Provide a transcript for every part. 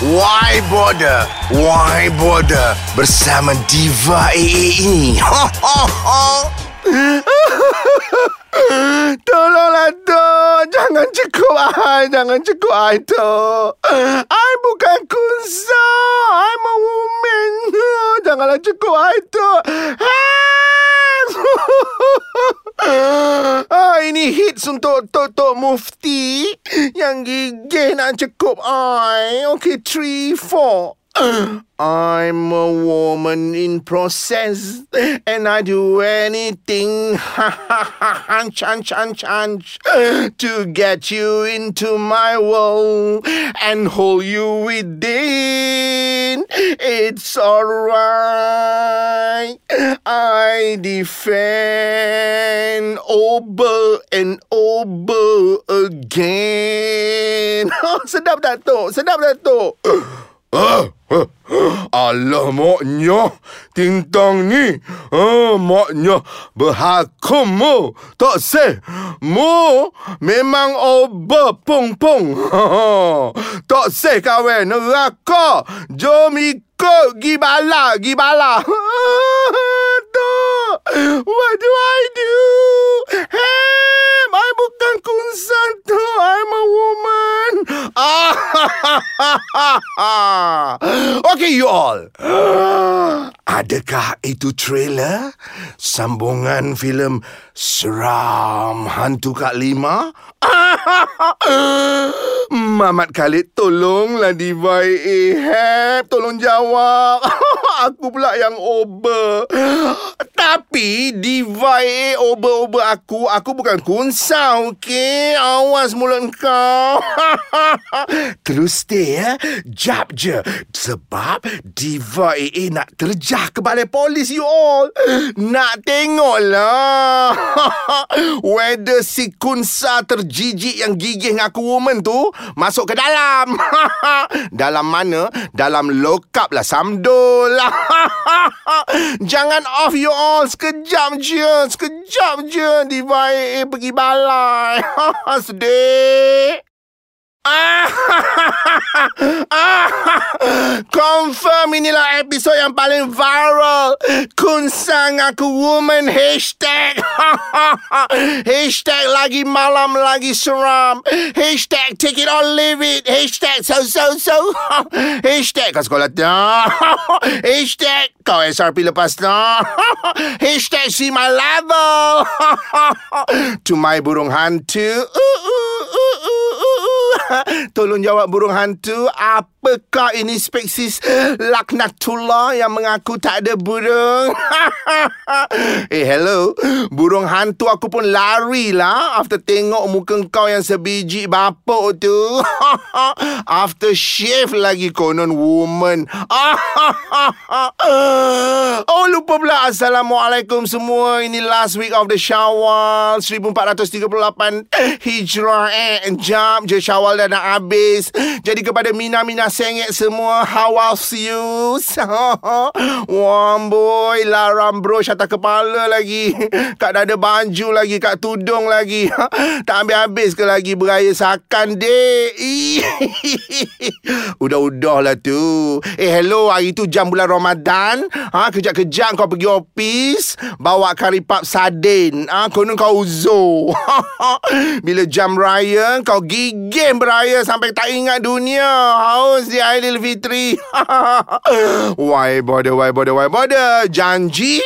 Why Border? Why Border? Bersama Diva AA ini. Tolonglah Tok Jangan cekup I. Jangan cekup I Tok I bukan kunsa. I'm a woman. Janganlah cekup I Tok ah, hits untuk Tok Mufti yang gigih nak cekup I. Okay, three, four. I'm a woman in process and I do anything chan chan chan to get you into my world and hold you within. It's alright. I defend over and over again. Sedap tu? Sedap tu? Ah, ah, Alah maknya Tintang ni ah, Maknya Berhakum Tak se Mu Memang oba pung pung Tak se kawan Neraka. Jom ikut Gibala Gibala What do I do? Hey, I bukan kunsan tu. I'm a woman. okay, you all. Adakah itu trailer? Sambungan filem Seram Hantu Kak Lima? Mamat Khalid, tolonglah Diva Ahab. Tolong jawab. aku pula yang over. Tapi Diva over-over aku, aku bukan kunsa, okey? Awas mulut kau. Terus stay, ya. Jap je. Sebab Diva AA nak terjah ke balai polis, you all. Nak tengoklah. Whether si kunsa terjijik yang gigih dengan aku woman tu masuk ke dalam. dalam mana? Dalam lokap lah Samdol. Jangan off you all sekejap je. Sekejap je Diva AA pergi balai. my husband. Sedih. Confirm inilah episod yang paling viral. Kunsang aku woman Hashtag. Hashtag lagi malam lagi seram. Hashtag take it or leave it. Hashtag so so so. Hashtag kau sekolah dah. Hashtag kau SRP lepas dah. Hashtag see my level. To my burung hantu. Uh, uh, uh, uh. Tolong jawab burung hantu Apakah ini speksis Laknatullah Yang mengaku tak ada burung. Eh hello. Burung hantu aku pun lari lah After tengok muka kau yang sebiji bapuk tu. After shave lagi konon woman. Oh lupa pula. Assalamualaikum semua. Ini last week of the Syawal 1438 Hijrah. Eh Jam je Syawal dah nak habis. Jadi kepada Mina-Mina sengit semua, how else you? Wah boy, laram bro atas kepala lagi. Kak dah ada baju lagi, kak tudung lagi. Tak ambil habis ke lagi beraya sakan, dek? Udah-udah lah tu. Eh, hello, hari tu jam bulan Ramadan. Ha, kejap-kejap kau pergi ofis, bawa kari pap sadin. Ha, konon kau uzo. Bila jam raya, kau gigim beraya sampai tak ingat dunia. Haus di Aidilfitri. why bother, why bother, why bother? Janji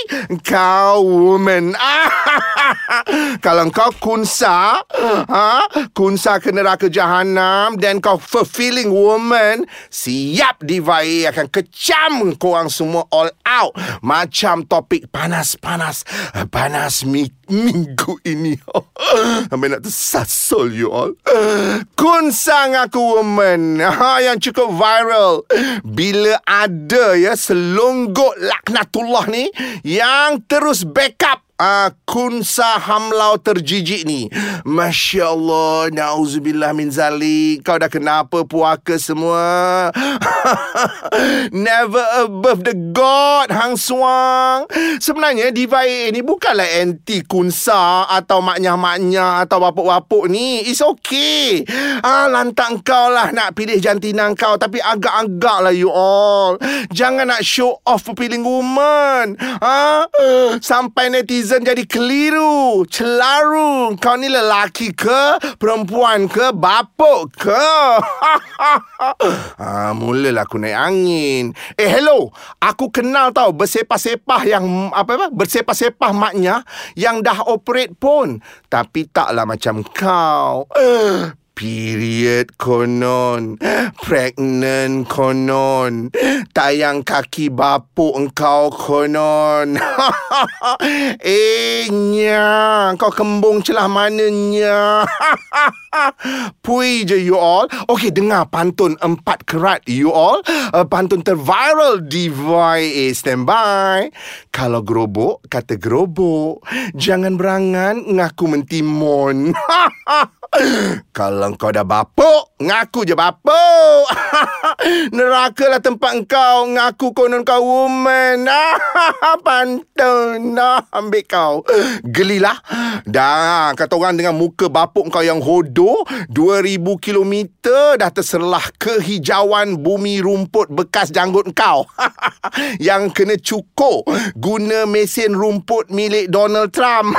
kau woman. Kalau kau kunsa, ha? kunsa ke neraka jahanam dan kau fulfilling woman, siap divai akan kecam korang semua all out. Macam topik panas-panas. Panas mi minggu ini. Sampai nak tersasul you all. Kunsa aku woman. Ha, yang cukup viral. Bila ada ya selonggok laknatullah ni yang terus backup uh, kunsa hamlau terjijik ni. Masya Allah, na'udzubillah min zalik. Kau dah kenapa puaka semua? Never above the God, Hang Suang. Sebenarnya, Diva AA ni bukanlah anti kunsa atau maknya-maknya atau bapuk-bapuk ni. It's okay. Ah, lantak kau lah nak pilih jantina kau. Tapi agak-agak lah you all. Jangan nak show off feeling woman. Ah, sampai netizen jadi keliru. Celaru. Kau ni lelaki ke? Perempuan ke? Bapuk ke? ah, mulalah aku naik angin. Eh, hello. Aku kenal tau bersepah-sepah yang apa apa bersepah-sepah maknya yang dah operate pun. Tapi taklah macam kau. Period konon. Pregnant konon. Tayang kaki bapuk engkau konon. Eh nya Kau kembung celah mananya Pui je you all. Okay dengar pantun empat kerat you all. Uh, Pantun terviral di VYA Standby Kalau gerobok kata gerobok. Jangan berangan ngaku mentimon Kalau kau dah bapuk, ngaku je bapuk. Neraka lah tempat kau, ngaku konon kau woman. Pantun, ambil kau. Gelilah. Dah, kata orang dengan muka bapuk kau yang hodoh, 2000 kilometer dah terserlah kehijauan bumi rumput bekas janggut kau. yang kena cukup guna mesin rumput milik Donald Trump.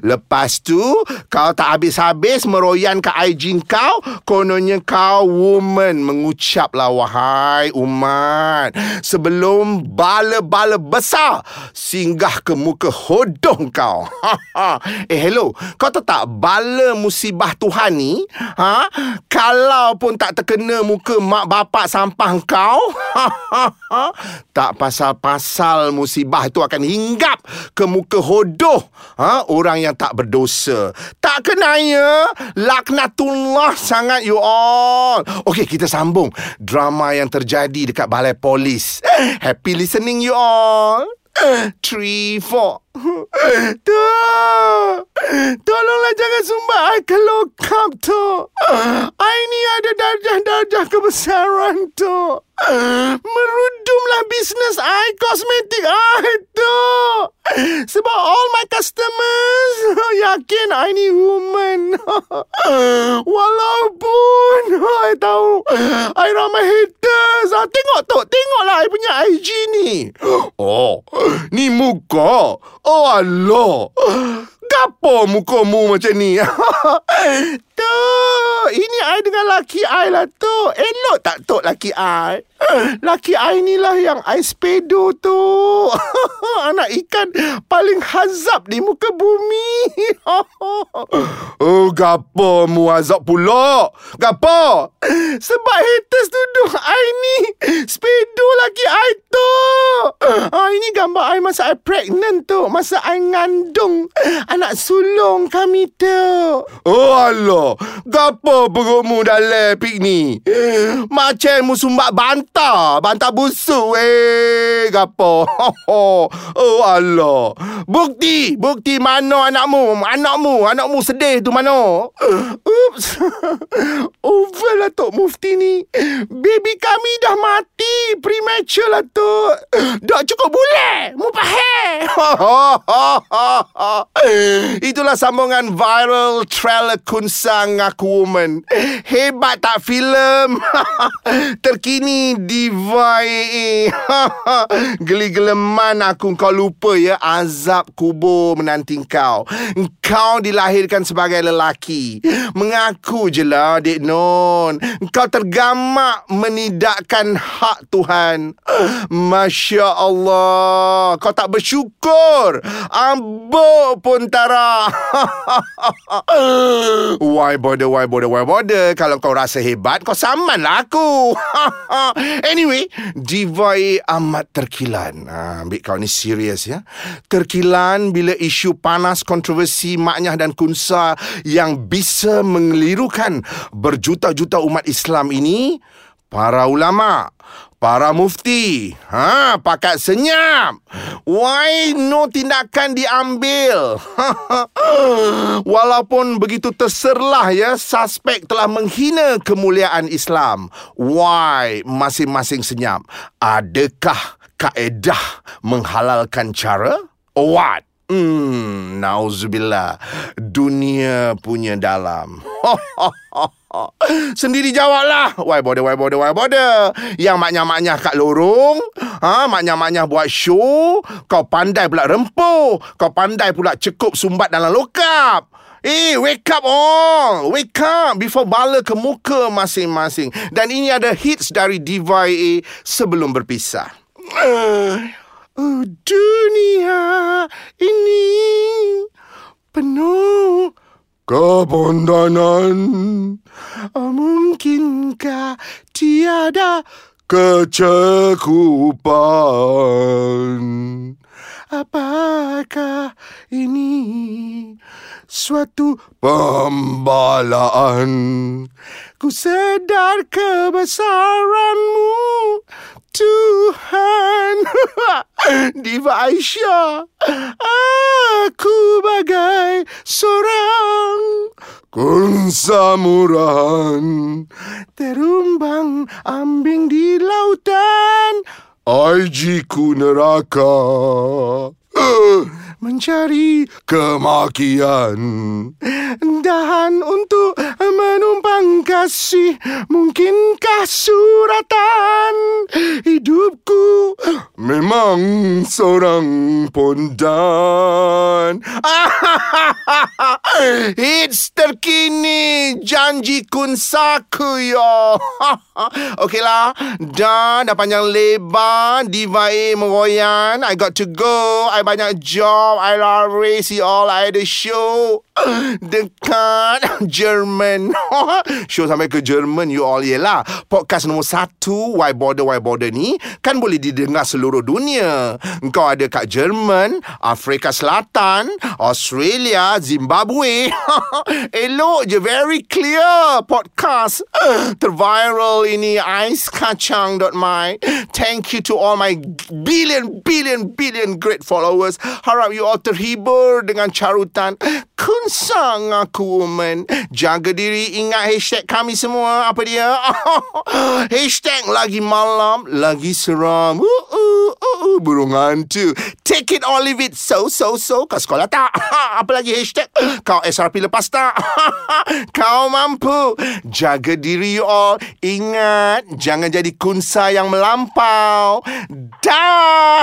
Lepas tu, kau tak habis-habis meroyan ke IG kau kononnya kau woman. Mengucaplah wahai umat. Sebelum bala-bala besar singgah ke muka hodong kau. Eh hello. Kau tahu tak bala musibah Tuhan ni? Ha? Kalau pun tak terkena muka mak bapak sampah kau tak pasal-pasal musibah itu akan hinggap ke muka hodoh ha? Orang yang tak berdosa. Tak kena Naya Laknatullah sangat you all. Okay kita sambung Drama yang terjadi dekat balai polis. Happy listening you all Three, four. Tu Tolonglah jangan sumbang I ke lokap tu I ni ada darjah-darjah kebesaran tu Merudumlah bisnes I Kosmetik I tu Sebab all my customers Yakin I ni woman. Walaupun I tahu I ramai haters ah, Tengok tu Tengoklah I punya IG ni. Oh Ni muka. Oh Allah. Gapo mukamu macam ni Tu Ini I dengan laki I lah tu Elok tak tok laki I? Laki I ni lah yang I sepedo tu Anak ikan paling hazab di muka bumi. Oh gapo mu hazab pula? Gapo? Sebab haters tuduh I ni Sepedo laki I tu ah, Ini gambar I masa I pregnant tu Masa I ngandung Anak sulung kami tu Oh Allah Gapo perutmu dalam pik ni Macam mu sumbat bantah. Bantah busuk eh Gapo? Oh Allah. Bukti Bukti mana anakmu? Anakmu Anakmu sedih tu mana? Oops Over lah Tok Mufti ni. Baby kami dah mati. Premature lah Tok. Dah cukup boleh Mu pahal Itulah sambungan viral trailer Kunsang Aku Woman. Hebat tak filem? Terkini di VAE. Geli-geleman aku kau lupa ya azab kubur menanti kau. Kau dilahirkan sebagai lelaki. Mengaku je lah, Dek Non. Kau tergamak menidakkan hak Tuhan. Masya Allah. Kau tak bersyukur. Ambuk pun Tara. why bother, why bother, why bother? Kalau kau rasa hebat, kau saman lah aku. anyway, Diva amat terkilan. Ha, ambil kau ni serius ya. Terkilan bila isu panas kontroversi maknya dan kunsa yang bisa mengelirukan berjuta-juta umat Islam ini para ulama, para mufti. Ha, pakat senyap. Why no tindakan diambil? Walaupun begitu terserlah ya, suspek telah menghina kemuliaan Islam. Why masing-masing senyap? Adakah kaedah menghalalkan cara? What? Hmm, nauzubillah. Dunia punya dalam. Sendiri jawablah. Why bother, why bother, why bother? Yang maknya-maknya kat lorong. Ha, maknya-maknya buat show. Kau pandai pula rempuh. Kau pandai pula cekup sumbat dalam lokap. Eh, wake up all. Wake up before bala ke muka masing-masing. Dan ini ada hits dari Diva AA sebelum berpisah. Oh, dunia ini penuh kepondanan. Oh, mungkinkah tiada kecekupan? Apakah ini suatu pembalaan? Ku sedar kebesaranmu, Tuhan. Diva Aisyah, aku bagai seorang konsamuran terumbang ambing di lautan. Aijiku neraka mencari kemakian. Dan untuk menumpang kasih mungkinkah suratan? Hidupku memang seorang pondan. Hits terkini Janji kun saku yo. Okeylah Dah Dah panjang lebar. Diva meroyan I got to go. I banyak job I lari See all I ada show. Dekat Jerman Show sampai ke Jerman You all yelah. Podcast nombor satu Why Border Why Border ni Kan boleh didengar seluruh dunia. Kau ada kat Jerman Afrika Selatan Australia Zimbabwe. Elok je Very clear Podcast. Terviral ini Aiskacang.my Thank you to all my Billion Billion Billion Great followers. Harap you all terhibur Dengan carutan Kunsang aku woman. Jaga diri Ingat hashtag kami semua. Apa dia? Hashtag lagi malam Lagi seram. Uh, uh, uh, uh, Burung hantu. Take it or leave it. So so so. Kau sekolah tak? Apa lagi hashtag? Kau SRP lepas tak? Kau mampu. Jaga diri you all. Ingat Jangan jadi kunsa yang melampau. Dah